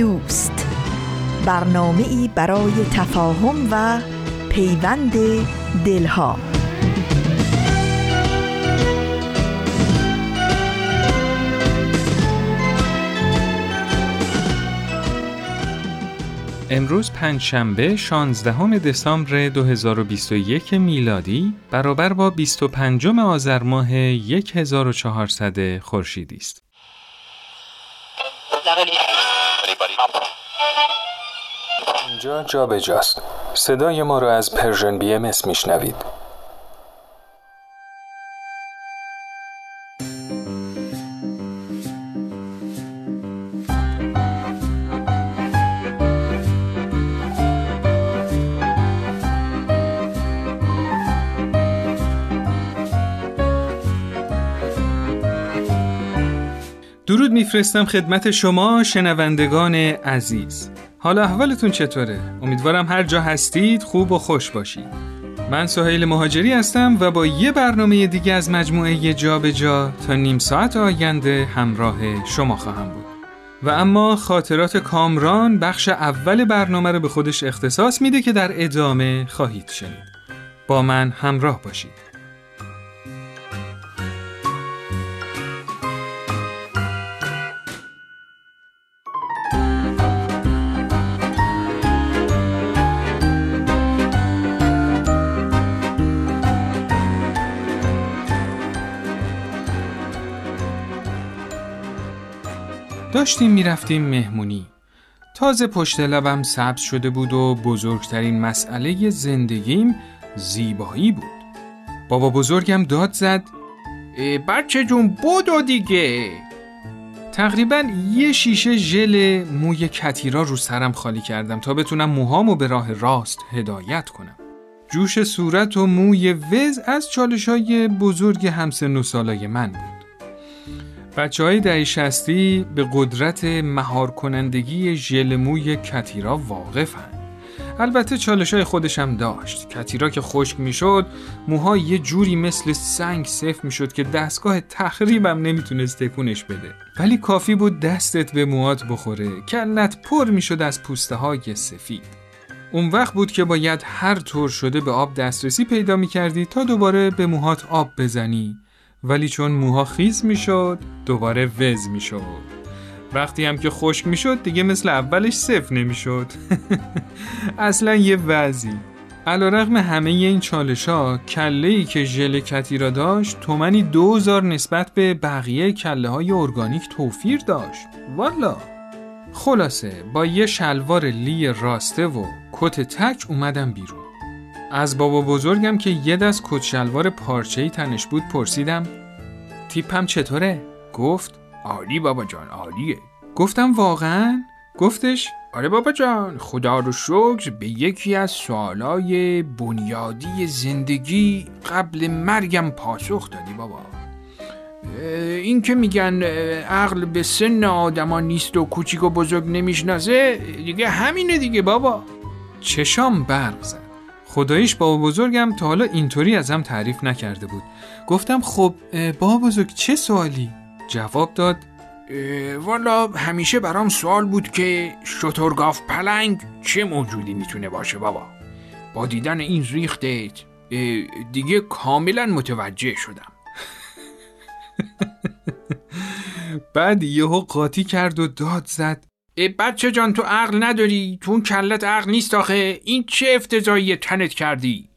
دوست برنامه ای برای تفاهم و پیوند دلها امروز پنجشنبه 16 دسامبر 2021 میلادی برابر با 25 آذر ماه 1400 خورشیدی است. اینجا جا به جاست. صدای ما را از پرژن بی ام میشنوید. درود میفرستم خدمت شما شنوندگان عزیز. حالا احوالتون چطوره؟ امیدوارم هر جا هستید خوب و خوش باشید. من سهیل مهاجری هستم و با یه برنامه دیگه از مجموعه جا به جا تا نیم ساعت آینده همراه شما خواهم بود. و اما خاطرات کامران بخش اول برنامه رو به خودش اختصاص میده که در ادامه خواهید شنید. با من همراه باشید. داشتیم می‌رفتیم مهمونی. تازه پشت لبم سبز شده بود و بزرگترین مسئله زندگیم زیبایی بود. بابا بزرگم داد زد بچه جون بودو دیگه. تقریبا یه شیشه ژل موی کتیرا رو سرم خالی کردم تا بتونم موهامو به راه راست هدایت کنم. جوش صورت و موی وز از چالش های بزرگ همسن و من بود. بچه های دهی شستی به قدرت مهار کنندگی ژل موی کتیرا واقفن. البته چالش های خودش هم داشت. کتیرا که خشک می‌شد، موها یه جوری مثل سنگ صف می‌شد که دستگاه تخریبم نمی‌تونست تکونش بده. ولی کافی بود دستت به موهات بخوره، کلت پر می‌شد از پوسته های سفید. اون وقت بود که باید هر طور شده به آب دسترسی پیدا می‌کردی تا دوباره به موهات آب بزنی ولی چون موها خیز می‌شد دوباره وز می‌شد. وقتی هم که خشک می‌شد دیگه مثل اولش صفر نمی‌شد. اصلا یه وضعی. علا رقم همه این چالش ها کله ای که ژل کتی را داشت تومنی دوزار نسبت به بقیه کله های ارگانیک توفیر داشت. والا! خلاصه با یه شلوار لی راسته و کت تک اومدم بیرون. از بابا بزرگم که یه دست کچلوار پارچه‌ای تنش بود پرسیدم تیپم چطوره؟ گفت عالی بابا جان عالیه گفتم واقعا؟ گفتش آره بابا جان خدا رو شکر به یکی از سوالای بنیادی زندگی قبل مرگم پاسخ دادی بابا این که میگن عقل به سن آدما نیست و کوچیک و بزرگ نمی‌شناسه دیگه همینه دیگه بابا چشام برق زد خداییش بابا بزرگم تا حالا اینطوری ازم تعریف نکرده بود. گفتم خب بابا بزرگ چه سوالی؟ جواب داد والا همیشه برام سوال بود که شترگاف پلنگ چه موجودی می‌تونه باشه بابا؟ با دیدن این ریختت دیگه کاملا متوجه شدم. بعد یهو قاطی کرد و داد زد. بچه جان تو عقل نداری؟ تو اون کلت عقل نیست آخه. این چه افتضایی تنت کردی؟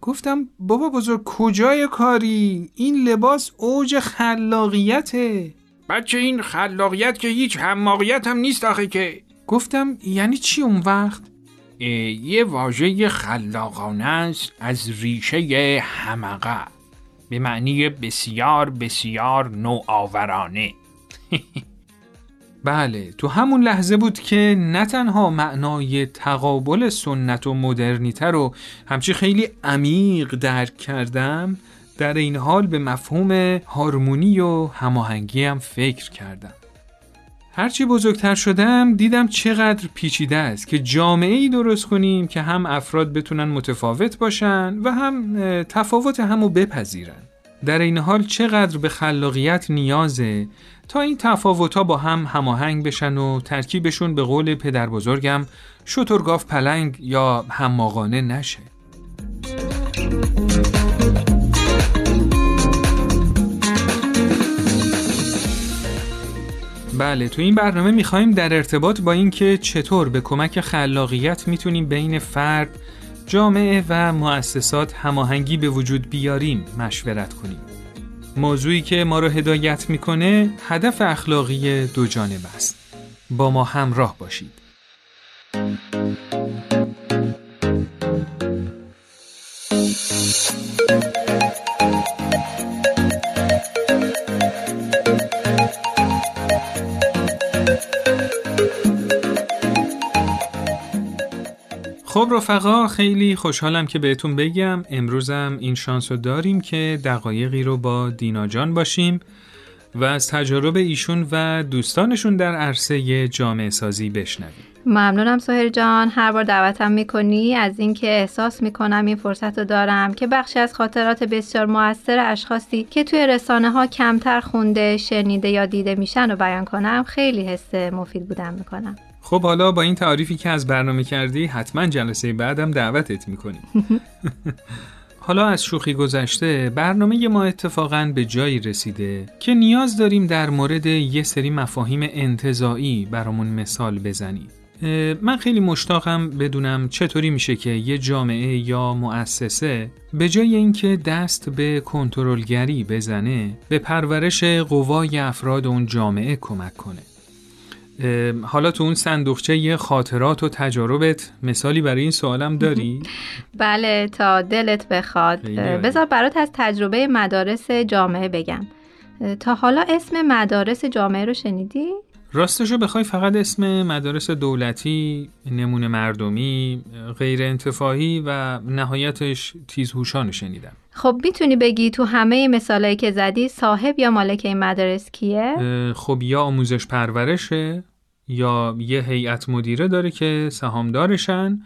گفتم بابا بزرگ کجای کاری؟ این لباس اوج خلاقیته. بچه این خلاقیت که هیچ حماقیت هم نیست آخه که. گفتم یعنی چی اون وقت؟ یه واژه خلاقانه است از ریشه همقه به معنی بسیار بسیار نوآورانه. بله تو همون لحظه بود که نه تنها معنای تقابل سنت و مدرنیته رو همچی خیلی عمیق درک کردم در این حال به مفهوم هارمونی و هماهنگی هم فکر کردم. هرچی بزرگتر شدم دیدم چقدر پیچیده است که جامعه ای درست کنیم که هم افراد بتونن متفاوت باشن و هم تفاوت همو بپذیرن. در این حال چقدر به خلاقیت نیازه تا این تفاوت با هم هماهنگ بشن و ترکیبشون به قول پدر بزرگم شترگاف پلنگ یا هماغانه نشه بله تو این برنامه می‌خوایم در ارتباط با اینکه چطور به کمک خلاقیت می‌تونیم بین فرد، جامعه و مؤسسات هماهنگی به وجود بیاریم مشورت کنیم. موضوعی که ما رو هدایت می‌کنه هدف اخلاقی دو جانب است. با ما همراه باشید. خب رفقا خیلی خوشحالم که بهتون بگم. امروزم این شانس رو داریم که دقایقی رو با دینا جان باشیم و از تجارب ایشون و دوستانشون در عرصه جامعه سازی بشنویم. ممنونم سهر جان. هر بار دعوتم می‌کنی؟ از اینکه احساس می‌کنم این فرصت رو دارم که بخشی از خاطرات بسیار موثر اشخاصی که توی رسانه ها کمتر خونده شنیده یا دیده میشن رو بیان کنم خیلی حس مفید بودم می‌کنم. خب حالا با این تعریفی که از برنامه کردی حتما جلسه بعدم دعوتت می‌کنیم. حالا از شوخی گذشته برنامه ما اتفاقا به جایی رسیده که نیاز داریم در مورد یه سری مفاهیم انتظایی برامون مثال بزنیم. من خیلی مشتاقم بدونم چطوری میشه که یه جامعه یا مؤسسه به جای اینکه دست به کنترلگری بزنه به پرورش قوای افراد اون جامعه کمک کنه. حالا تو اون صندوقچه یه خاطرات و تجاربت مثالی برای این سوالم داری؟ بله تا دلت بخواد بذار برات از تجربه مدارس جامعه بگم تا حالا اسم مدارس جامعه رو شنیدی؟ راستشو بخوای فقط اسم مدارس دولتی، نمونه مردمی، غیر انتفاعی و نهایتش تیزهوشان شنیدم خب می‌تونی بگی تو همه مثالایی که زدی صاحب یا مالک این مدارس کیه؟ خب یا آموزش پرورشه یا یه هیئت مدیره داره که سهامدارشن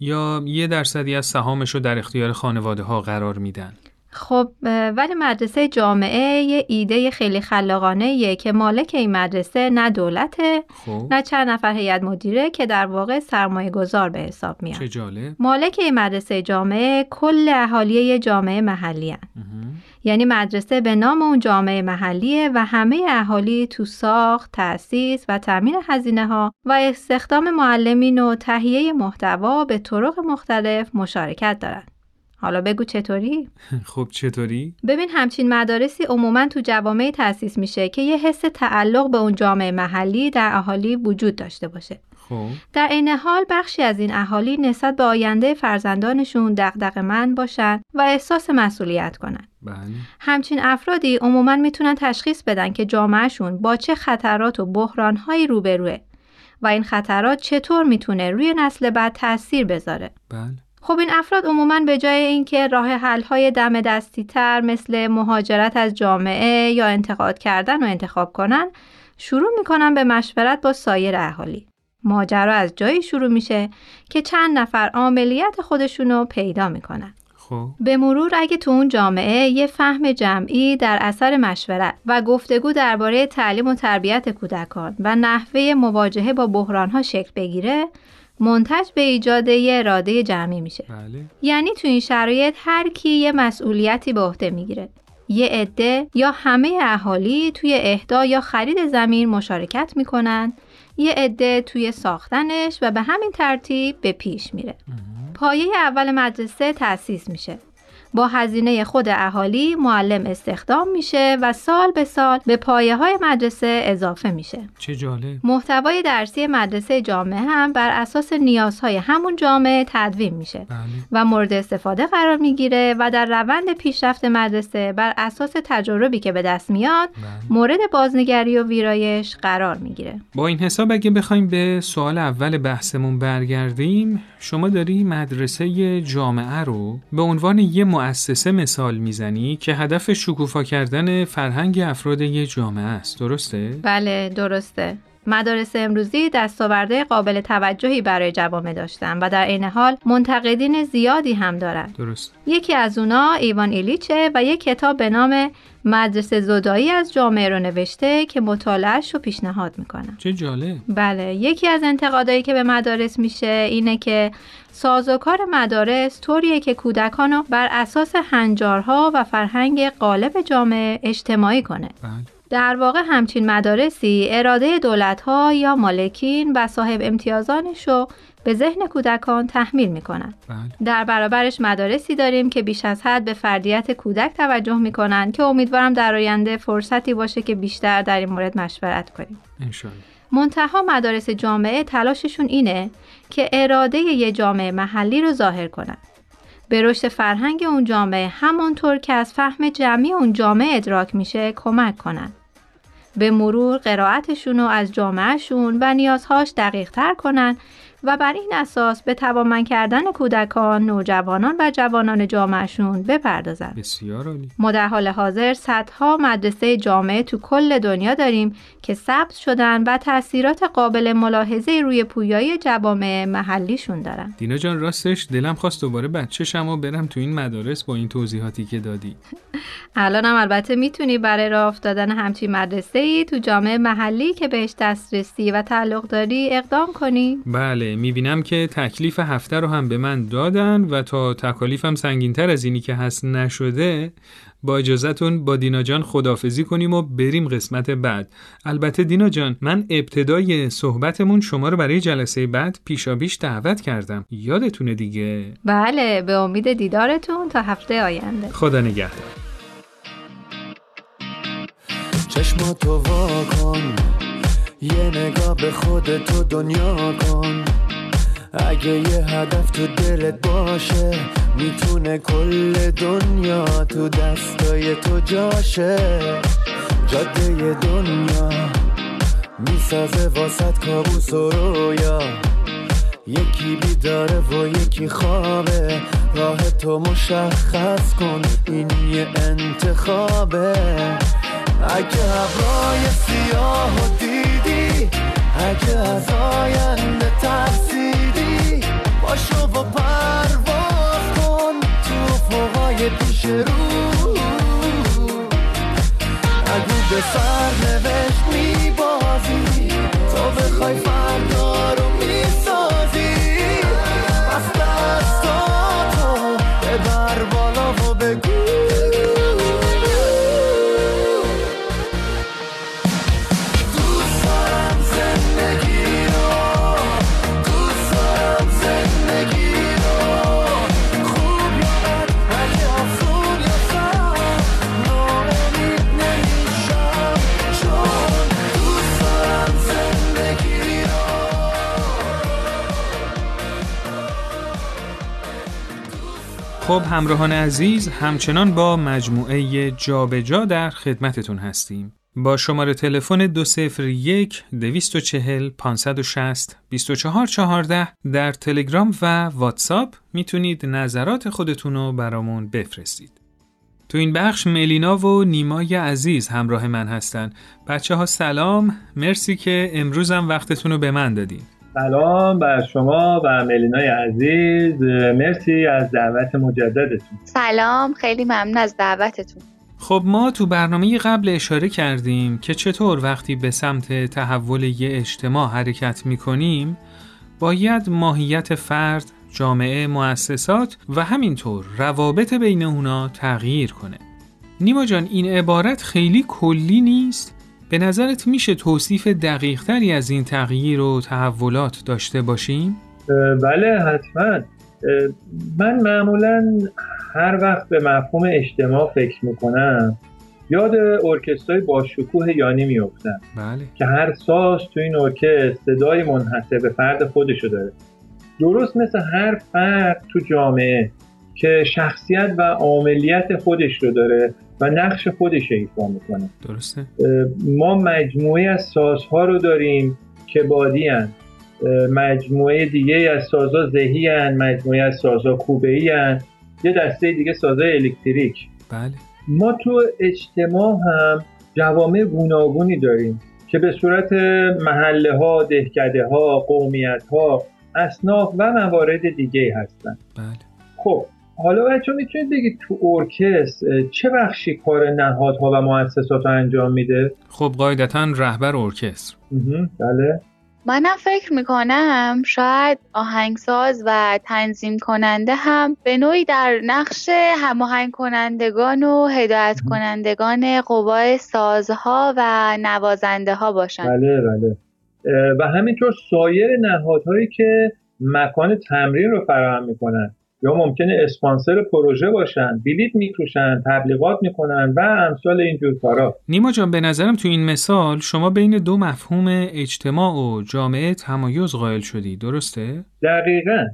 یا یه درصدی از سهامش رو در اختیار خانواده ها قرار میدن. خب ولی مدرسه جامعه یه ایده خیلی خلاقانه یه که مالک این مدرسه نه دولته خب. نه چند نفر هیئت مدیره که در واقع سرمایه گذار به حساب میاد چه جالب مالک این مدرسه جامعه کل اهالی جامعه محلی هن. یعنی مدرسه به نام اون جامعه محلیه و همه اهالی تو ساخت، تأسیس و تامین هزینه ها و استخدام معلمین و تهیه محتوا به طرق مختلف مشارکت دارند. حالا بگو چطوری؟ خب چطوری؟ ببین همچین مدارسی عموما تو جوامع تأسیس میشه که یه حس تعلق به اون جامعه محلی در اهالی وجود داشته باشه. خب. در عین حال بخشی از این اهالی نسبت به آینده فرزندانشون من باشن و احساس مسئولیت کنن. بله. همچین افرادی عموما می‌تونن تشخیص بدن که جامعهشون با چه خطرات و بحرانهایی روبروه و این خطرات چطور می‌تونه روی نسل بعد تاثیر بذاره. بله. خب این افراد عموما به جای اینکه راه حل های دم دستی تر مثل مهاجرت از جامعه یا انتقاد کردن و انتخاب کنن شروع می‌کنن به مشورت با سایر اهالی. ماجرا از جایی شروع میشه که چند نفر عملیت خودشونو پیدا می‌کنن. خب. به مرور اگه تو اون جامعه یه فهم جمعی در اثر مشورت و گفتگو درباره تعلیم و تربیت کودکان و نحوه مواجهه با بحرانها شکل بگیره منتج به ایجاد یه اراده جمعی میشه. بله. یعنی تو این شرایط هر کی یه مسئولیتی به عهده می‌گیره. یه عده یا همه اهالی توی اهدا یا خرید زمین مشارکت می‌کنن. یه عده توی ساختنش و به همین ترتیب به پیش میره. پایه اول مدرسه تأسیس میشه. با هزینه خود اهالی معلم استخدام میشه و سال به سال به پایه های مدرسه اضافه میشه چه جالب محتوای درسی مدرسه جامعه هم بر اساس نیازهای همون جامعه تدوین میشه بله. و مورد استفاده قرار می‌گیره و در روند پیشرفت مدرسه بر اساس تجربی که به دست میاد بله. مورد بازنگری و ویرایش قرار می‌گیره با این حساب اگه بخوایم به سوال اول بحثمون برگردیم شما داری مدرسه جامعه رو به عنوان یه مؤسسه مثال می‌زنی که هدف شکوفا کردن فرهنگ افراد یه جامعه است درسته؟ بله درسته مدارس امروزی دستاورده قابل توجهی برای جوامع داشتن و در عین حال منتقدین زیادی هم دارند. درست یکی از اونا ایوان ایلیچه و یک کتاب به نام مدرسه زدایی از جامعه رو نوشته که مطالعهش رو پیشنهاد می‌کنم. چه جالب بله یکی از انتقادایی که به مدارس میشه اینه که سازوکار مدارس طوریه که کودکان رو بر اساس هنجارها و فرهنگ غالب جامعه اجتماعی کنه. بله در واقع همچین مدارسی اراده دولتها یا مالکین و صاحب امتیازانش رو به ذهن کودکان تحمیل می‌کنن. بله در برابرش مدارسی داریم که بیش از حد به فردیت کودک توجه می‌کنن که امیدوارم در آینده فرصتی باشه که بیشتر در این مورد مشورت کنیم. انشالله منتها مدارس جامعه تلاششون اینه که اراده یه جامعه محلی رو ظاهر کنن. به رشد فرهنگ اون جامعه همانطور که از فهم جمعی اون جامعه ادراک میشه کمک کنن. به مرور قرائتشون رو از جامعهشون و نیازهاش دقیق تر کنن و بر این اساس به توانمند کردن کودکان، نوجوانان و جوانان جامعهشون بپردازن. بسیار عالی ما در حال حاضر صدها مدرسه جامعه تو کل دنیا داریم که ثبت شدن و تاثیرات قابل ملاحظه روی پویایی جوامع محلیشون دارن. دینا جان راستش دلم خواست دوباره بچه‌شم و برم تو این مدارس با این توضیحاتی که دادی الان هم البته می‌تونی برای راه افتادن همچین مدرسه ای تو جامعه محلی که بهش دسترسی و تعلق داری اقدام کنی. بله می‌بینم که تکلیف هفته رو هم به من دادن و تا تکالیفم سنگینتر از اینی که هست نشده با اجازهتون با دینا جان خدافزی کنیم و بریم قسمت بعد. البته دینا جان من ابتدای صحبتمون شما رو برای جلسه بعد پیشاپیش دعوت کردم. یادتونه دیگه؟ بله به امید دیدارتون تا هفته آینده. خدا نگهدار. چشماتو وا کن یه نگاه به خودتو دنیا کن. اگه یه هدف تو دلت باشه می‌تونه کل دنیا تو دستای تو جاشه. جاده دنیا می‌سازه واسط کابوس و رویا. یکی بیداره و یکی خوابه. راه تو مشخص کن این یه انتخابه. اگه ابرای سیاه و دیدی اگه از آینده ترسیدی باشو و پرواز کن تو فوقای پیش رو. اگه به سرنوشت میبازی تو بخوای فردا رو می‌سازی خب همراهان عزیز همچنان با مجموعه جابجا در خدمتتون هستیم با شماره تلفن 201 240 560 2414 در تلگرام و واتساپ می‌تونید نظرات خودتون رو برامون بفرستید. تو این بخش ملینا و نیمای عزیز همراه من هستن. بچه ها سلام، مرسی که امروزم وقتتون رو به من دادین. سلام بر شما و ملینای عزیز مرسی از دعوت مجددتون سلام خیلی ممنون از دعوتتون خب ما تو برنامه قبل اشاره کردیم که چطور وقتی به سمت تحول یه اجتماع حرکت می‌کنیم باید ماهیت فرد، جامعه، مؤسسات و همینطور روابط بین اونا تغییر کنه. نیما جان این عبارت خیلی کلی نیست؟ به نظرت میشه توصیف دقیق تری از این تغییر و تحولات داشته باشیم؟ بله حتما. من معمولا هر وقت به مفهوم اجتماع فکر می‌کنم یاد ارکسترهای با شکوه یانی میفتم بله. که هر ساز تو این ارکستر صدای منحصر به فرد خودشو داره. درست مثل هر فرد تو جامعه که شخصیت و عاملیت خودش رو داره و نقش خودش ایفا می‌کنه درسته ما مجموعه از سازها رو داریم که بادی هن. مجموعه دیگه از سازها ذهی هن. مجموعه از سازها کوبه‌ای هن. یه دسته دیگه سازهای الکتریک بله ما تو اجتماع هم جوامع گوناگونی داریم که به صورت محله ها، دهکده ها، قومیت ها، اصناف و موارد دیگه هستن بله خب حالا بچه می‌تونید بگید تو ارکستر چه بخشی کار نهادها و مؤسسات رو انجام میده؟ خب قاعدتا رهبر ارکستر. بله. منم فکر می‌کنم شاید آهنگساز و تنظیم کننده هم به نوعی در نقش هماهنگ کنندگان و هدایت کنندگان قوای سازها و نوازنده ها باشن. بله بله. و همینطور سایر نهادهایی که مکان تمرین رو فراهم می‌کنن. یا ممکنه اسپانسر پروژه باشن بلیت میفروشن تبلیغات می‌کنن و امثال اینجور کارا. نیما جان به نظرم تو این مثال شما بین دو مفهوم اجتماع و جامعه تمایز قائل شدی. درسته؟ دقیقا.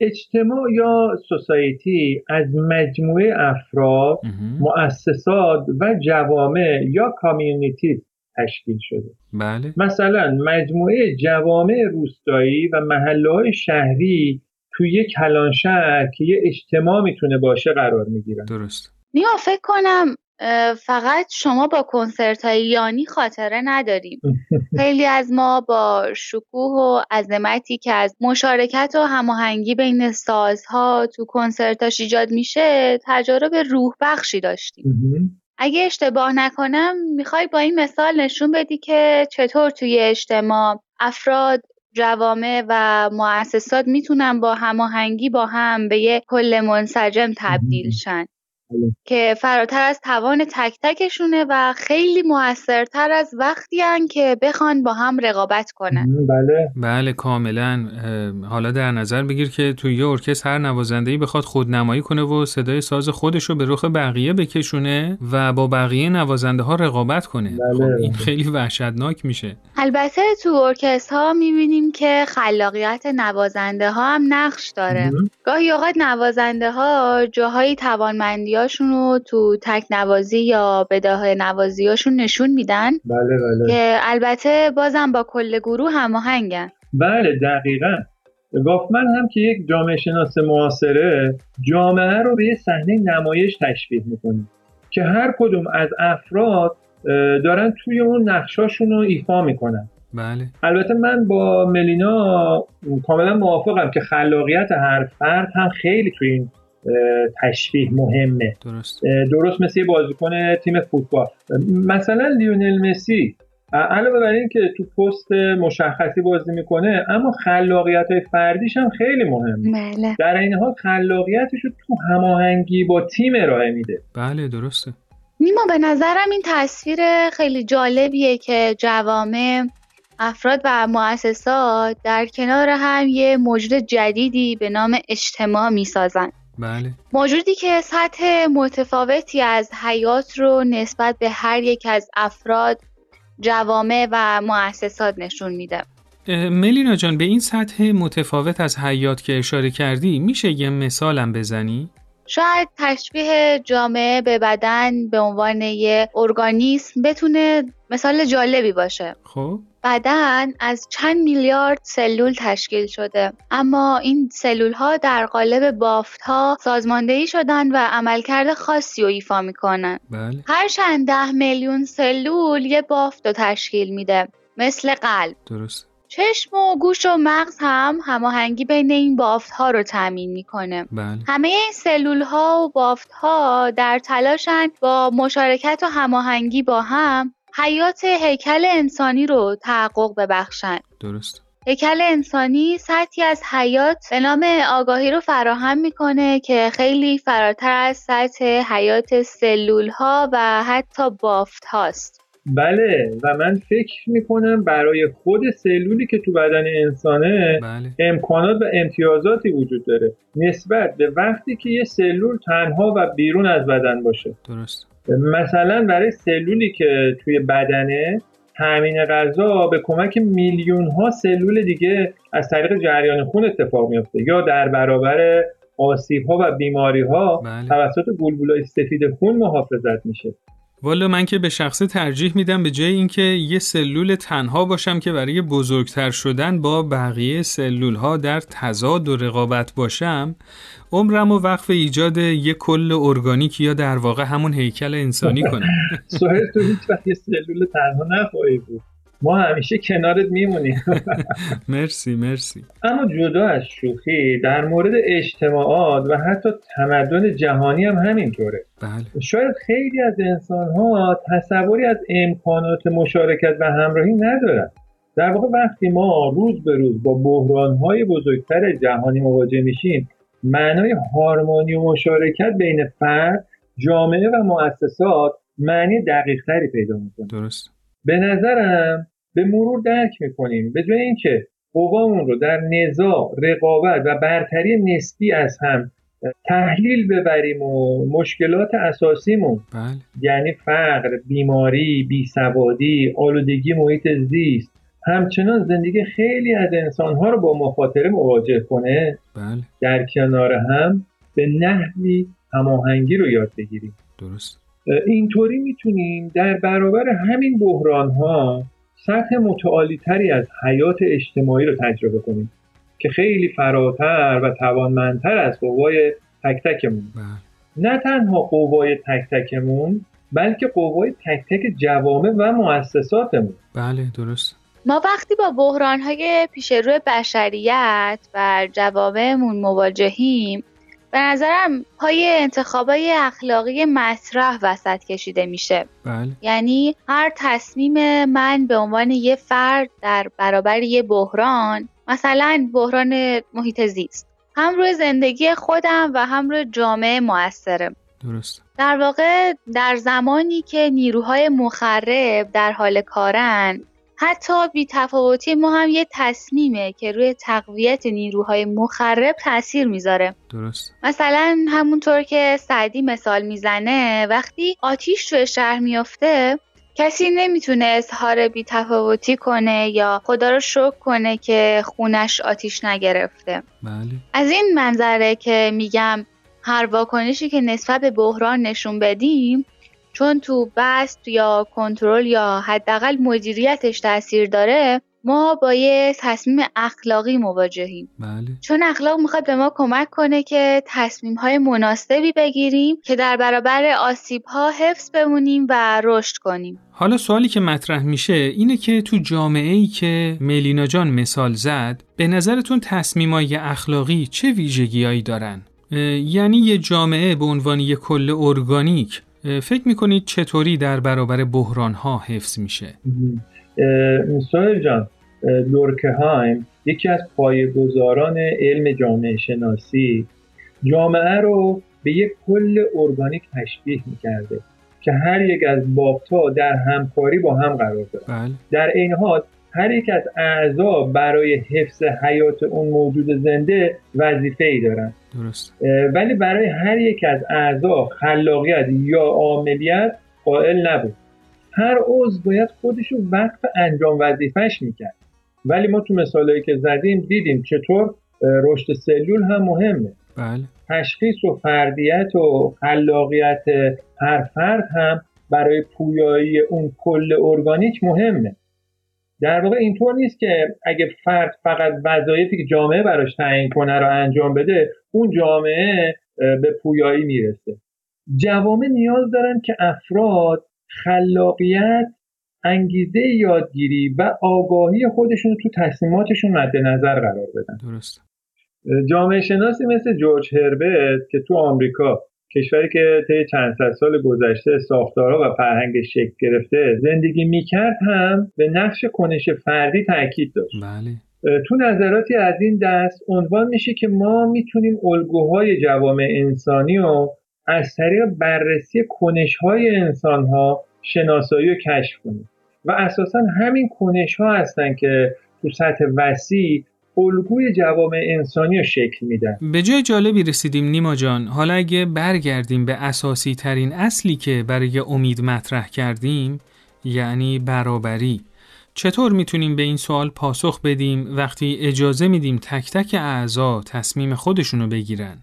اجتماع یا سوسایتی از مجموعه افراد. مؤسسات و جوامع یا کامیونیتی تشکیل شده. بله. مثلا مجموعه جوامع روستایی و محله های شهری توی یک کلان شهر که یه اجتماع می‌تونه باشه قرار می‌گیرن درست. نیما فکر کنم فقط شما با کنسرت های یانی خاطره نداریم. خیلی از ما با شکوه و عظمتی که از مشارکت و هماهنگی بین سازها تو کنسرتاش ایجاد میشه تجارب روح بخشی داشتیم. اگه اشتباه نکنم می‌خوای با این مثال نشون بدی که چطور توی اجتماع افراد جوامع و مؤسسات می‌تونن با هماهنگی با هم به یک کل منسجم تبدیل شن. که فراتر از توان تک تکشونه و خیلی موثرتر از وقتی هن که بخوان با هم رقابت کنن. بله. بله کاملا. حالا در نظر بگیر که توی یه ارکستر هر نوازنده‌ای بخواد خودنمایی کنه و صدای ساز خودش رو به رخ بقیه بکشونه و با بقیه نوازنده ها رقابت کنه. بله. خب این خیلی وحشتناک میشه. البته تو ارکسترها می‌بینیم که خلاقیت نوازنده ها هم نقش داره. مهم. گاهی اوقات نوازنده ها جاهایی توانمندیاشون رو تو تک نوازی یا بداهه نوازیاشون نشون میدن. بله بله. که البته بازم با کل گروه هماهنگن. بله دقیقا. گافمن هم که یک جامعه شناس معاصره جامعه رو به یه صحنه نمایش تشبیه می‌کنه که هر کدوم از افراد دارن توی اون نقشاشون رو ایفا می‌کنن. بله. البته من با ملینا کاملا موافقم که خلاقیت هر فرد هم خیلی توی این تشبیه مهمه. درست. درست مثل یه بازیکن تیم فوتبال. مثلا لیونل مسی علاوه بر این که تو پست مشخصی بازی می‌کنه اما خلاقیت های فردیش هم خیلی مهمه. بله. در این حال خلاقیتش رو تو هماهنگی با تیم ارائه میده. بله درسته. نیما به نظرم این تصویر خیلی جالبیه که جوامع افراد و مؤسسات در کنار هم یه موجود جدیدی به نام اجتماع می‌سازن. بله. موجودی که سطح متفاوتی از حیات رو نسبت به هر یک از افراد جوامع و مؤسسات نشون میده. ملینا جان به این سطح متفاوت از حیات که اشاره کردی میشه یه مثالم بزنی؟ شاید تشبیه جامعه به بدن به عنوان یه ارگانیسم بتونه مثال جالبی باشه. خب. بدن از چند میلیارد سلول تشکیل شده. اما این سلول ها در قالب بافت ها سازماندهی شدن و عملکرد خاصی رو ایفا می‌کنن. بله. هر چند ده میلیون سلول یه بافت رو تشکیل میده. مثل قلب. درست. چشم و گوش و مغز هم هماهنگی بین این بافت ها رو تأمین می‌کنه. بله. همه این سلول ها و بافت ها در تلاشن با مشارکت و هماهنگی با هم حیات هیکل انسانی رو تحقق ببخشن. درست هیکل انسانی سطحی از حیات به نام آگاهی رو فراهم می‌کنه که خیلی فراتر از سطح حیات سلول ها و حتی بافت هاست بله و من فکر می‌کنم برای خود سلولی که تو بدن انسانه بله. امکانات و امتیازاتی وجود داره. نسبت به وقتی که یه سلول تنها و بیرون از بدن باشه. درست مثلا برای سلولی که توی بدنه تامین غذا به کمک میلیون ها سلول دیگه از طریق جریان خون اتفاق میفته یا در برابر آسیب ها و بیماری ها بله. توسط بلبلای سفید خون محافظت میشه والا من که به شخصه ترجیح میدم به جای اینکه یه سلول تنها باشم که برای بزرگتر شدن با بقیه سلول ها در تضاد و رقابت باشم عمرم و وقف ایجاد یه کل ارگانیک یا در واقع همون هیکل انسانی کنم. سوهر تو هیچ وقت یه سلول تنها نخواهی بود. ما همیشه کنارت میمونیم. مرسی مرسی. اما جدا از شوخی در مورد اجتماعات و حتی تمدن جهانی هم همینطوره. بله. شاید خیلی از انسان ها تصوری از امکانات مشارکت و همراهی ندارن. در واقع وقتی ما روز به روز با بحران های بزرگتر جهانی مواجه میشیم معنای هارمونی و مشارکت بین فرد جامعه و مؤسسات معنی دقیق تری پیدا می‌کنه. درست. به نظرم به مرور درک می‌کنیم. به جای اینکه قوامون رو در نزاع رقابت و برتری نسبی از هم تحلیل ببریم و مشکلات اساسیمون بله. یعنی فقر، بیماری، بیسوادی، آلودگی محیط زیست همچنان زندگی خیلی از انسانها رو با مخاطره مواجه کنه بله. در کنار هم به نحوی هماهنگی رو یاد بگیریم. درست. اینطوری می‌تونیم در برابر همین بحران ها سطح متعالی تری از حیات اجتماعی رو تجربه کنیم که خیلی فراتر و توانمندتر از قوای تک تکمون بله. نه تنها قوای تک تکمون بلکه قوای تک تک جوامع و مؤسساتمون. بله درست. ما وقتی با بحرانهای پیش روی بشریت و جوامعمون مواجهیم به نظرم پای انتخابای اخلاقی مطرح وسط کشیده میشه. بله. یعنی هر تصمیم من به عنوان یه فرد در برابر یه بحران مثلا بحران محیط زیست هم روی زندگی خودم و هم روی جامعه موثره درست در واقع در زمانی که نیروهای مخرب در حال کارن حتی بی تفاوتی ما هم یه تصمیمه که روی تقویت نیروهای مخرب تاثیر می‌ذاره. درست. مثلا همونطور که سعدی مثال می‌زنه وقتی آتیش توی شهر میافته کسی نمی‌تونه اظهار بی تفاوتی کنه یا خدا رو شکر کنه که خونش آتیش نگرفته. بله. از این منظره که میگم هر واکنشی که نسبت به بحران نشون بدیم چون تو بست یا کنترل یا حداقل مدیریتش تاثیر داره ما با یه تصمیم اخلاقی مواجهیم. بله. چون اخلاق می‌خواد به ما کمک کنه که تصمیم های مناسبی بگیریم که در برابر آسیب ها حفظ بمونیم و رشد کنیم. حالا سوالی که مطرح میشه اینه که تو جامعه ای که ملینا جان مثال زد به نظرتون تصمیمای اخلاقی چه ویژگیهایی دارن؟ یعنی یه جامعه به عنوان یه کل ارگانیک فکر می‌کنید چطوری در برابر بحران ها حفظ میشه؟ سوهر جان لورکهایم یکی از پایه‌گذاران علم جامعه شناسی جامعه رو به یک کل ارگانیک تشبیه می‌کرده که هر یک از بابتا در همکاری با هم قرار دارن. بله. در این حال هر یک از اعضا برای حفظ حیات اون موجود زنده وظیفه ای دارن. درست ولی برای هر یک از اعضا خلاقیت یا عاملیت قائل نبود. هر عضو باید خودش رو وقف انجام وظیفهش می‌کرد. ولی ما تو مثالهایی که زدیم دیدیم چطور رشد سلول هم مهمه. بله. تشخیص و فردیت و خلاقیت هر فرد هم برای پویایی اون کل ارگانیک مهمه. در واقع اینطور نیست که اگه فرد فقط وظایفی که جامعه براش تعیین کنه رو انجام بده اون جامعه به پویایی می‌رسه. جوامع نیاز دارن که افراد خلاقیت انگیزه یادگیری و آگاهی خودشون رو تو تصمیماتشون مد نظر قرار بدن. درست جامعه شناسی مثل جورج هربرت که تو آمریکا کشوری که طی چند صد سال گذشته ساختارها و فرهنگش شکل گرفته زندگی می‌کرد هم به نقش کنش فردی تاکید داشت. بله. تو نظراتی از این دست عنوان میشه که ما می‌تونیم الگوهای جوامع انسانی رو از طریق بررسی کنشهای انسانها شناسایی و کشف کنیم. و اساسا همین کنش ها هستن که تو سطح وسیع الگوی جوامع انسانی رو شکل میدن. به جای جالبی رسیدیم نیما جان. حالا اگه برگردیم به اساسی ترین اصلی که برای امید مطرح کردیم یعنی برابری. چطور می‌تونیم به این سوال پاسخ بدیم؟ وقتی اجازه میدیم تک تک اعضا تصمیم خودشونو بگیرن.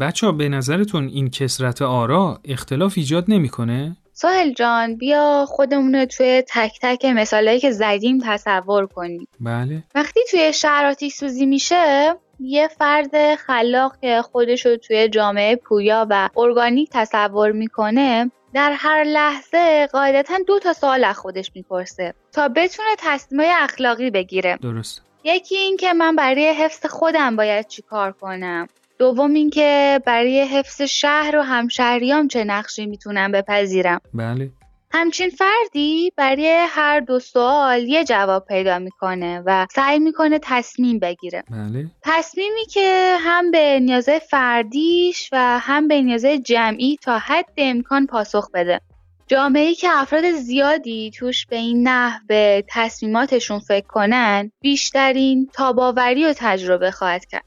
بچه ها به نظرتون این کسرت آرا اختلاف ایجاد نمی‌کنه؟ ساحل جان بیا خودمون رو توی تک تک مثالهایی که زدیم تصور کنیم. بله. وقتی توی شهر آتیش سوزی میشه یه فرد خلاق که خودش رو توی جامعه پویا و ارگانیک تصور می‌کنه در هر لحظه قاعدتا دو تا سوال از خودش می‌پرسه تا بتونه تصمیم اخلاقی بگیره. درست. یکی این که من برای حفظ خودم باید چی کار کنم؟ دوم اینکه برای حفظ شهر و همشهریام چه نقشی می‌تونم بپذیرم؟ بله. همچین فردی برای هر دو سوال یه جواب پیدا می‌کنه و سعی می‌کنه تصمیم بگیره. بله. تصمیمی که هم به نیازه فردیش و هم به نیازه جمعی تا حد امکان پاسخ بده. جامعه‌ای که افراد زیادی توش به این نحو به تصمیماتشون فکر کنن بیشترین تاباوری و تجربه خواهد کرد.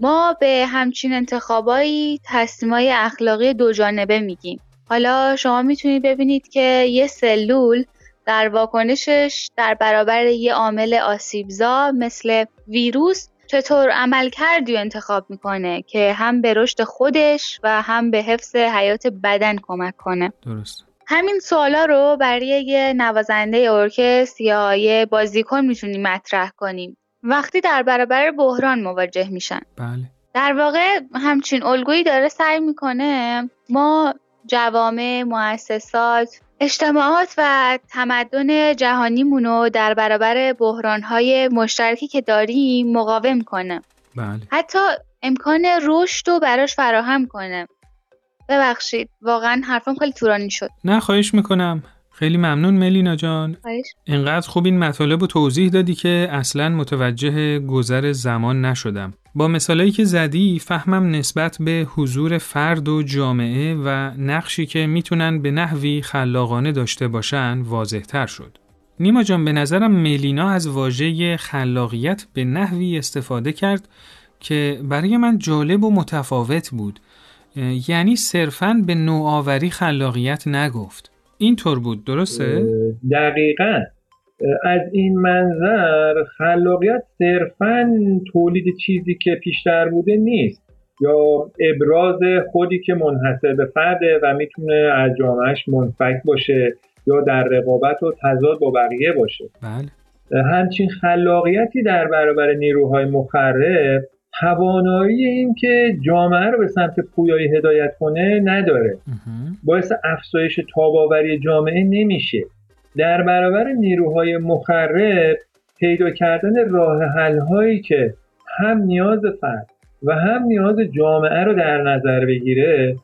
ما به همچین انتخابایی تصمیمای اخلاقی دو جانبه میگیم. حالا شما می‌تونید ببینید که یه سلول در واکنشش در برابر یه عامل آسیبزا مثل ویروس چطور عمل کردی و انتخاب می‌کنه که هم به رشد خودش و هم به حفظ حیات بدن کمک کنه. درست. همین سوالا رو برای یه نوازنده ارکستر یا یه بازیکن می‌تونیم مطرح کنیم. وقتی در برابر بحران مواجه میشن. بله. در واقع همچین الگویی داره سعی می‌کنه ما جوامع، مؤسسات، اجتماعات و تمدن جهانیمون رو در برابر بحرانهای مشترکی که داریم مقاوم کنه. بله. حتی امکان رشد رو براش فراهم کنه. ببخشید واقعا حرفم خیلی طولانی شد. نه خواهش می‌کنم. خیلی ممنون ملینا جان. خواهش. اینقدر خوب این مطالب رو توضیح دادی که اصلا متوجه گذر زمان نشدم. با مثالایی که زدی فهمم نسبت به حضور فرد و جامعه و نقشی که می‌تونن به نحوی خلاقانه داشته باشن واضح تر شد. نیما جان به نظرم ملینا از واژه خلاقیت به نحوی استفاده کرد که برای من جالب و متفاوت بود. یعنی صرفاً به نوآوری خلاقیت نگفت. اینطور بود درسته؟ دقیقا از این منظر خلاقیت صرفا تولید چیزی که پیشتر بوده نیست یا ابراز خودی که منحصر به فرده و می‌تونه از جامعهش منفک باشه یا در رقابت و تضاد با بقیه باشه بله. همچین خلاقیتی در برابر نیروهای مخرب توانایی این که جامعه رو به سمت پویایی هدایت کنه نداره. باعث افزایش تاباوری جامعه نمیشه. در برابر نیروهای مخرب پیدا کردن راه حل هایی که هم نیاز فرد و هم نیاز جامعه رو در نظر بگیره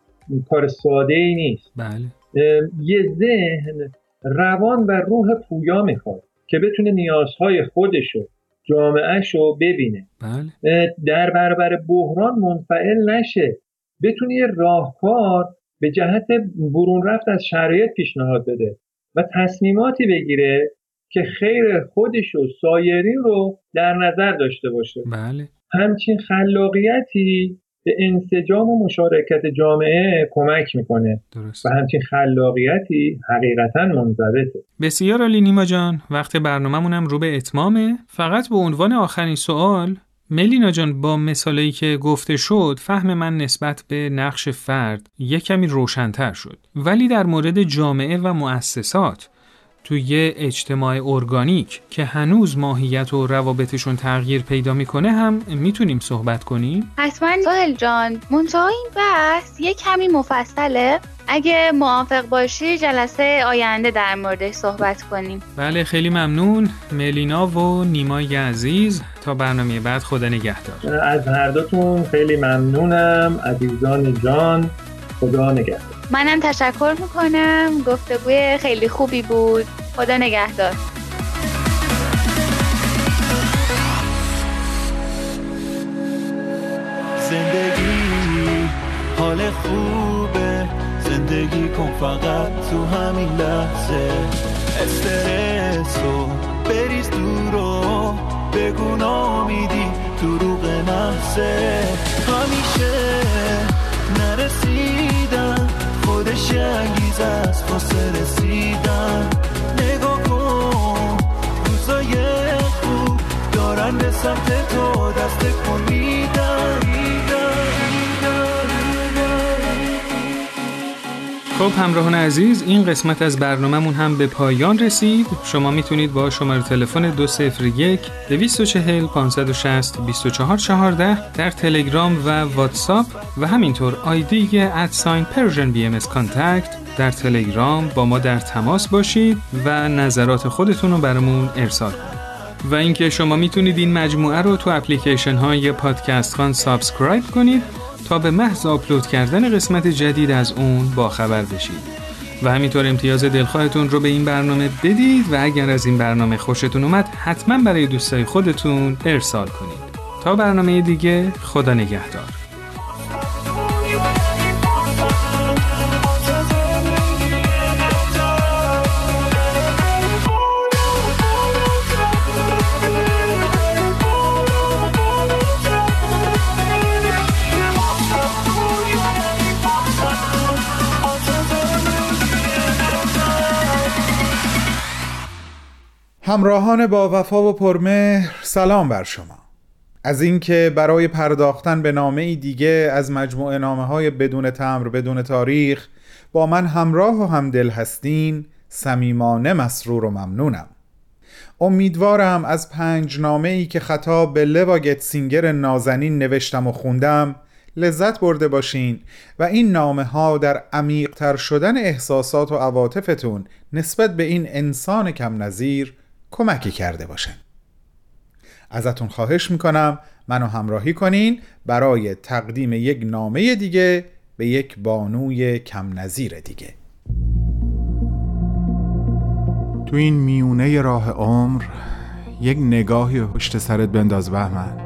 کار ساده ای نیست. بله. یه ذهن روان و روح پویا می‌خواد که بتونه نیازهای خودشو جامعهش رو ببینه بله. در برابر بحران منفعل نشه بتونه یه راهکار به جهت برون رفت از شرایط پیشنهاد بده و تصمیماتی بگیره که خیر خودش و سایرین رو در نظر داشته باشه بله. همچین خلاقیتی به انسجام و مشارکت جامعه کمک می‌کنه. درست. و همچین خلاقیتی حقیقتا منضبطه. بسیار عالی نیما جان. وقت برنامه‌مونم رو به اتمامه. فقط به عنوان آخرین سوال ملینا جان با مثالی که گفته شد فهم من نسبت به نقش فرد یک کمی روشنتر شد. ولی در مورد جامعه و مؤسسات توی یه اجتماع ارگانیک که هنوز ماهیت و روابطشون تغییر پیدا می‌کنه هم می‌تونیم صحبت کنیم؟ حتما. ساحل جان منتها این بحث یه کمی مفصله. اگه موافق باشی جلسه آینده در موردش صحبت کنیم. بله خیلی ممنون. ملینا و نیمای عزیز تا برنامه بعد خدا نگهدار. از هر دوتون خیلی ممنونم. عزیزان جان خدا نگهدار. منم تشکر می‌کنم. گفتگوی خیلی خوبی بود. خدا نگهدار. زندگی حال خوبه. زندگی کن فقط تو همین لحظه. استرس رو بریز دور رو بگو نامیدی دروغ محضه واسه رسیدن. نگاه کن روزای خوب دارن به سمت تو دست کن میدن خب همراهان عزیز این قسمت از برنامهمون هم به پایان رسید. شما می‌تونید با شماره تلفن 201 240 560 2414 در تلگرام و واتساپ و همینطور آیدی at sign Persian BM contact در تلگرام با ما در تماس باشید و نظرات خودتون رو برامون ارسال کنید. و اینکه شما می‌تونید این مجموعه رو تو اپلیکیشن های پادکست خوان subscribe کنید تا به محض آپلود کردن قسمت جدید از اون با خبر بشید. و همینطور امتیاز دلخواهتون رو به این برنامه بدید و اگر از این برنامه خوشتون اومد حتما برای دوستای خودتون ارسال کنید. تا برنامه دیگه خدا نگهدار. همراهان با وفا و پرمهر سلام بر شما. از اینکه برای پرداختن به نامه ای دیگه از مجموعه نامه های بدون تمر بدون تاریخ با من همراه و همدل هستین صمیمانه مسرور و ممنونم. امیدوارم از پنج نامه ای که خطاب به لوا گتسینگر نازنین نوشتم و خوندم لذت برده باشین و این نامه ها در عمیق تر شدن احساسات و عواطفتون نسبت به این انسان کم نظیر کمکی کرده باشن. ازتون خواهش می‌کنم منو همراهی کنین برای تقدیم یک نامه دیگه به یک بانوی کم نظیر دیگه. تو این میونه راه عمر یک نگاهی پشت سرت بنداز بهمن.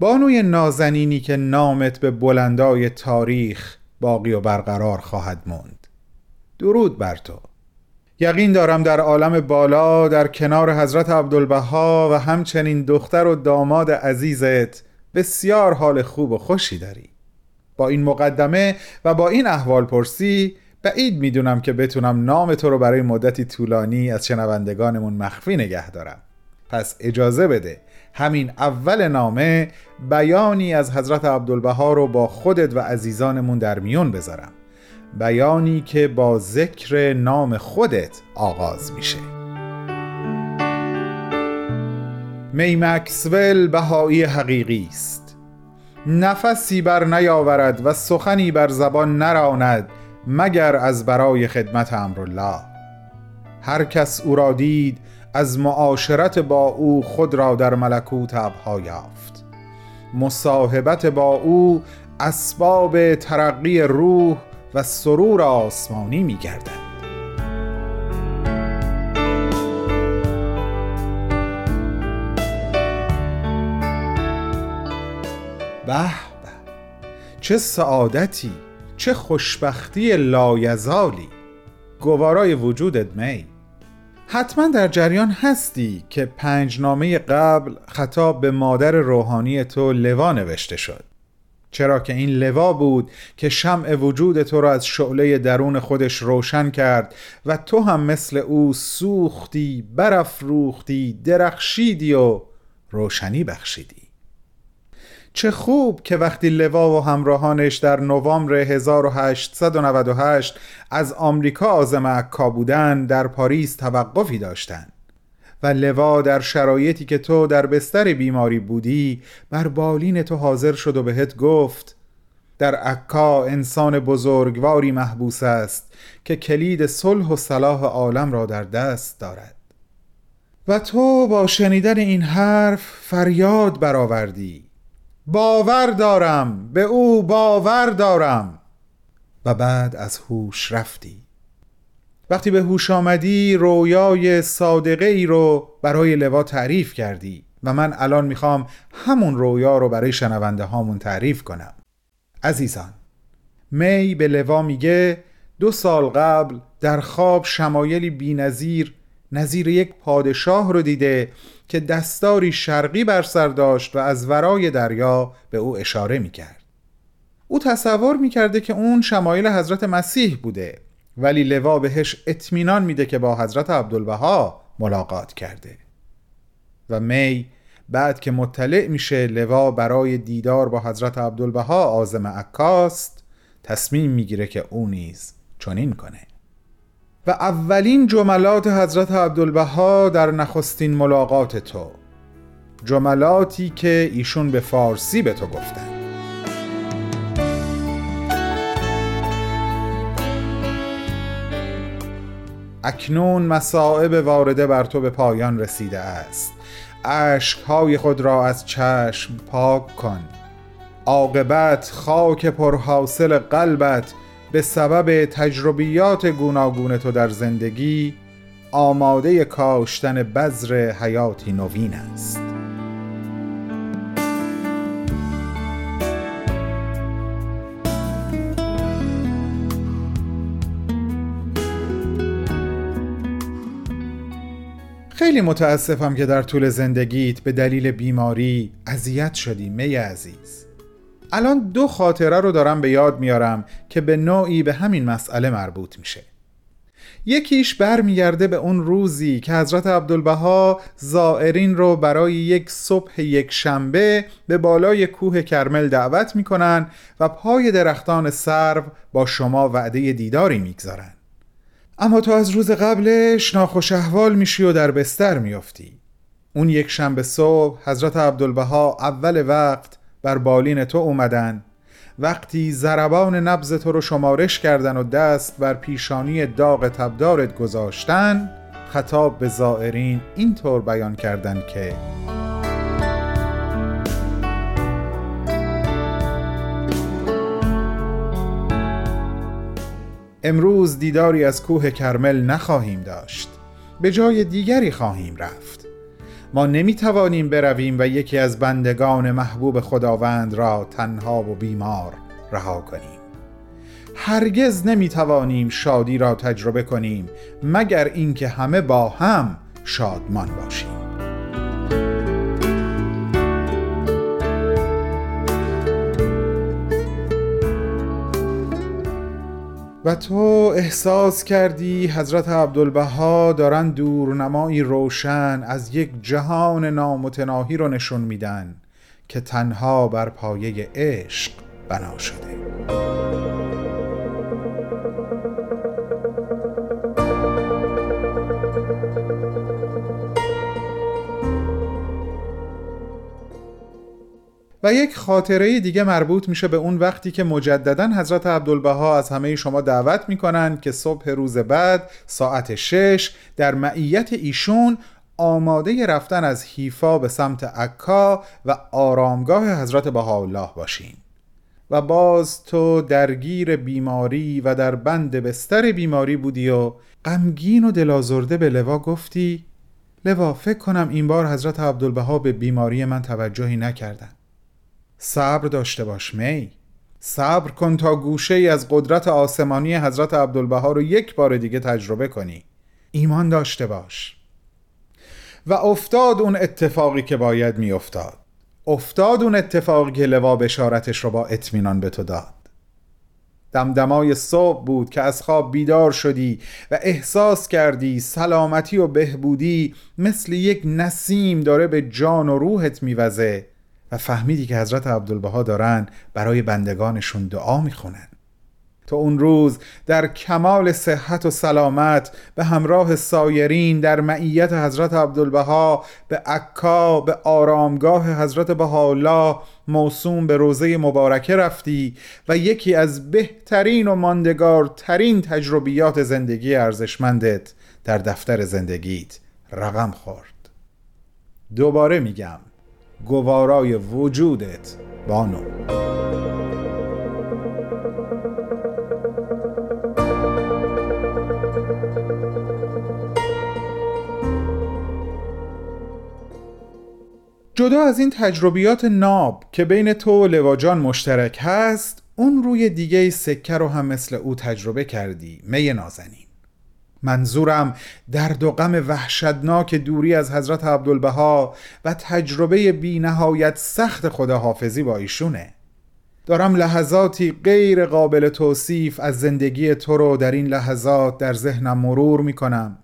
بانوی نازنینی که نامت به بلندای تاریخ باقی و برقرار خواهد موند. درود بر تو. یقین دارم در عالم بالا در کنار حضرت عبدالبها و همچنین دختر و داماد عزیزت بسیار حال خوب و خوشی داری. با این مقدمه و با این احوال پرسی بعید می‌دونم که بتونم نام تو رو برای مدتی طولانی از شنوندگانمون مخفی نگه دارم. پس اجازه بده همین اول نامه بیانی از حضرت عبدالبها رو با خودت و عزیزانمون در میون بذارم. بیانی که با ذکر نام خودت آغاز میشه. می مکسول بهایی حقیقی است. نفسی بر نیاورد و سخنی بر زبان نراند مگر از برای خدمت امرالله. هر کس او را دید از معاشرت با او خود را در ملکوت ابها یافت. مصاحبت با او اسباب ترقی روح و سرور آسمانی می گردد. به به چه سعادتی چه خوشبختی لایزالی. گوارای وجودت می. حتما در جریان هستی که پنج نامه قبل خطاب به مادر روحانی تو لوا نوشته شد. چرا که این لوا بود که شمع وجود تو را از شعله درون خودش روشن کرد و تو هم مثل او سوختی برافروختی درخشیدی و روشنی بخشیدی. چه خوب که وقتی لوا و همراهانش در نوامبر 1898 از آمریکا آزم عکا بودن در پاریس توقفی داشتند. و لوا در شرایطی که تو در بستر بیماری بودی بر بالین تو حاضر شد و بهت گفت در عکا انسان بزرگواری محبوس است که کلید صلح و صلاح عالم را در دست دارد. و تو با شنیدن این حرف فریاد برآوردی. باور دارم به او باور دارم. و بعد از هوش رفتی. وقتی به هوش آمدی رویای صادقه ای رو برای لوا تعریف کردی و من الان می‌خوام همون رویا رو برای شنونده هامون تعریف کنم. عزیزان می به لوا میگه دو سال قبل در خواب شمایلی بینظیر نظیر یک پادشاه رو دیده که دستاری شرقی بر سر داشت و از ورای دریا به او اشاره می‌کرد. او تصور می‌کرده که اون شمایل حضرت مسیح بوده ولی لوا بهش اطمینان میده که با حضرت عبدالبها ملاقات کرده. و می بعد که مطلع میشه لوا برای دیدار با حضرت عبدالبها آزم عکاست تصمیم می‌گیره که او نیز چنین کنه. و اولین جملات حضرت عبدالبها در نخستین ملاقات تو. جملاتی که ایشون به فارسی به تو گفتن. اکنون مصائب وارده بر تو به پایان رسیده است. اشکهای خود را از چشم پاک کن. عاقبت خاک پرحاصل قلبت به سبب تجربیات گوناگون تو در زندگی آماده کاشتن بذر حیاتی نوین است. خیلی متاسفم که در طول زندگیت به دلیل بیماری اذیت شدی می عزیز. الان دو خاطره رو دارم به یاد میارم که به نوعی به همین مسئله مربوط میشه. یکیش برمیگرده به اون روزی که حضرت عبدالبها زائرین رو برای یک صبح یک شنبه به بالای کوه کرمل دعوت می‌کنن و پای درختان سرو با شما وعده دیداری می‌گذارن. اما تو از روز قبلش ناخوش احوال میشی و در بستر میافتی. اون یک شنبه صبح حضرت عبدالبها اول وقت بر بالین تو اومدن. وقتی زربان نبز تو رو شمارش کردن و دست بر پیشانی داغ تبدارت گذاشتن خطاب به زائرین اینطور بیان کردن که امروز دیداری از کوه کرمل نخواهیم داشت. به جای دیگری خواهیم رفت. ما نمی توانیم برویم و یکی از بندگان محبوب خداوند را تنها و بیمار رها کنیم. هرگز نمی توانیم شادی را تجربه کنیم مگر اینکه همه با هم شادمان باشیم. و تو احساس کردی حضرت عبدالبها دارن دورنمایی روشن از یک جهان نامتناهی رو نشون میدن که تنها بر پایه عشق بنا شده. و یک خاطره دیگه مربوط میشه به اون وقتی که مجددا حضرت عبدالبها از همه شما دعوت می‌کنن که صبح روز بعد ساعت شش در معیت ایشون آماده رفتن از حیفا به سمت عکا و آرامگاه حضرت بهاءالله باشین. و باز تو درگیر بیماری و در بند بستر بیماری بودی و غمگین و دلازرده به لوا گفتی لوا فکر کنم این بار حضرت عبدالبها به بیماری من توجهی نکردن. صبر داشته باش می. صبر کن تا گوشه ای از قدرت آسمانی حضرت عبدالبها رو یک بار دیگه تجربه کنی. ایمان داشته باش. و افتاد اون اتفاقی که باید می افتاد افتاد اون اتفاقی که لوا بشارتش رو با اطمینان به تو داد. دمدمای صبح بود که از خواب بیدار شدی و احساس کردی سلامتی و بهبودی مثل یک نسیم داره به جان و روحت میوزه. و فهمیدی که حضرت عبدالبها دارن برای بندگانشون دعا می‌خونن. تا اون روز در کمال صحت و سلامت به همراه سایرین در معیت حضرت عبدالبها به عکا به آرامگاه حضرت بهاءالله موسوم به روزه مبارکه رفتی و یکی از بهترین و ماندگارترین تجربیات زندگی ارزشمندت در دفتر زندگیت رقم خورد. دوباره میگم گوارای وجودت بانو. جدا از این تجربیات ناب که بین تو و لواجان مشترک هست اون روی دیگه سکه رو هم مثل او تجربه کردی می نازنین. منظورم درد و غم وحشتناک دوری از حضرت عبدالبها و تجربه بی نهایت سخت خداحافظی با ایشونه. دارم لحظاتی غیر قابل توصیف از زندگی تو رو در این لحظات در ذهنم مرور می کنم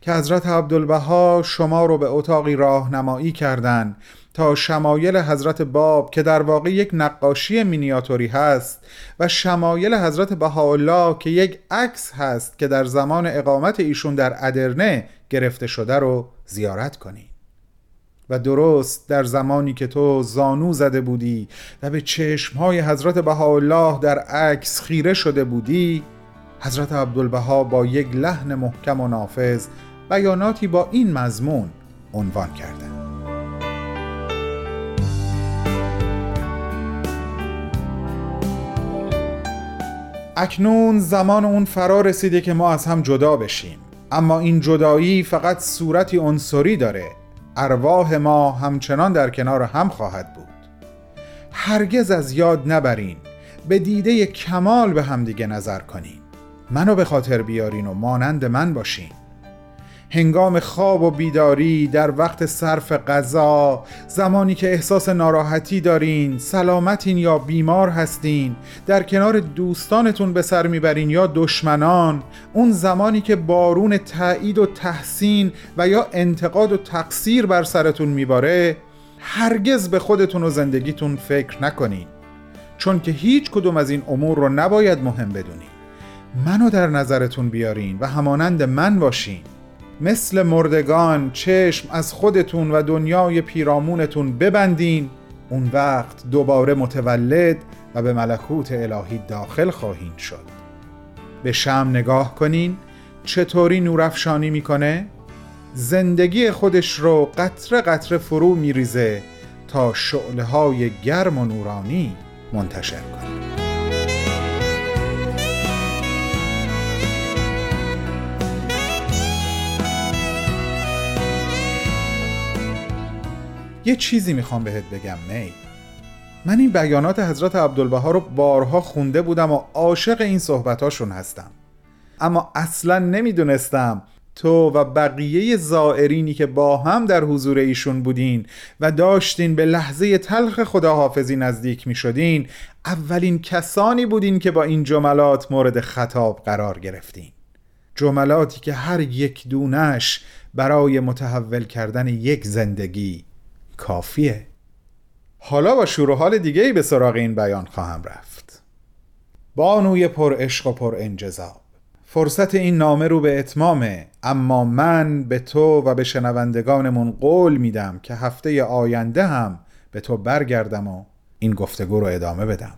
که حضرت عبدالبها شما رو به اتاقی راهنمایی کردند تا شمایل حضرت باب که در واقع یک نقاشی مینیاتوری هست و شمایل حضرت بهاءالله که یک عکس هست که در زمان اقامت ایشون در ادرنه گرفته شده رو زیارت کنید و درست در زمانی که تو زانو زده بودی و به چشمهای حضرت بهاءالله در عکس خیره شده بودی حضرت عبدالبها با یک لحن محکم و نافذ بیاناتی با این مضمون عنوان کردند اکنون زمان اون فرا رسیده که ما از هم جدا بشیم. اما این جدایی فقط صورتی عنصری داره. ارواح ما همچنان در کنار هم خواهد بود. هرگز از یاد نبرین. به دیده کمال به همدیگه نظر کنین. منو به خاطر بیارین و مانند من باشین. هنگام خواب و بیداری در وقت صرف غذا زمانی که احساس ناراحتی دارین سلامتین یا بیمار هستین در کنار دوستانتون به سر می‌برین یا دشمنان اون زمانی که بارون تایید و تحسین و یا انتقاد و تقصیر بر سرتون میباره هرگز به خودتون و زندگیتون فکر نکنین. چون که هیچ کدوم از این امور رو نباید مهم بدونین. منو در نظرتون بیارین و همانند من باشین. مثل مردگان چشم از خودتون و دنیای پیرامونتون ببندین. اون وقت دوباره متولد و به ملکوت الهی داخل خواهین شد. به شم نگاه کنین چطوری نورافشانی می‌کنه؟ زندگی خودش رو قطره قطره فرو میریزه تا شعله های گرم و نورانی منتشر کنه. یه چیزی می‌خوام بهت بگم می من این بیانات حضرت عبدالبها رو بارها خونده بودم و عاشق این صحبتاشون هستم. اما اصلا نمی‌دونستم تو و بقیه زائرینی که با هم در حضور ایشون بودین و داشتین به لحظه تلخ خداحافظی نزدیک می شدین اولین کسانی بودین که با این جملات مورد خطاب قرار گرفتین. جملاتی که هر یک دونش برای متحول کردن یک زندگی کافیه. حالا با شروع حال دیگه ای به سراغ این بیان خواهم رفت. بانوی پر عشق و پر انجذاب. فرصت این نامه رو به اتمامه اما من به تو و به شنوندگانمون قول میدم که هفته آینده هم به تو برگردم و این گفتگو رو ادامه بدم.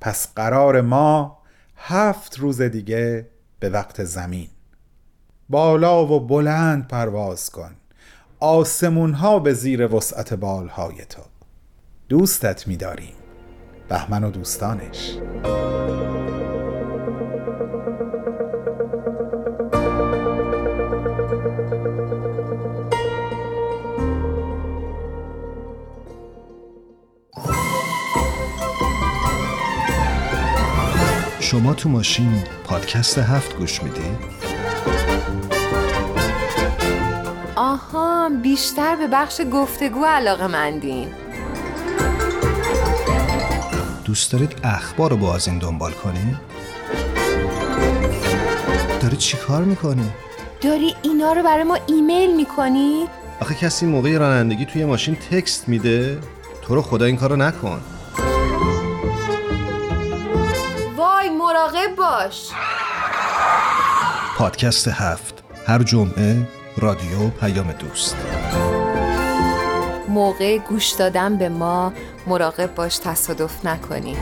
پس قرار ما هفت روز دیگه به وقت زمین. بالا و بلند پرواز کن. آسمون ها به زیر وسعت بالهای تو. دوستت میداریم. بهمن و دوستانش. شما تو ماشین پادکست هفت گوش می‌دید؟ آها بیشتر به بخش گفتگو علاقه مندین دوست دارید اخبار رو با از این دنبال کنی؟ داری چی کار می‌کنی؟ داری اینا رو برای ما ایمیل می‌کنی؟ آخه کسی موقع رانندگی توی ماشین تکست میده؟ تو رو خدا این کارو نکن مراقب باش پادکست هفت هر جمعه رادیو پیام دوست. موقع گوش دادن به ما مراقب باش تصادف نکنی.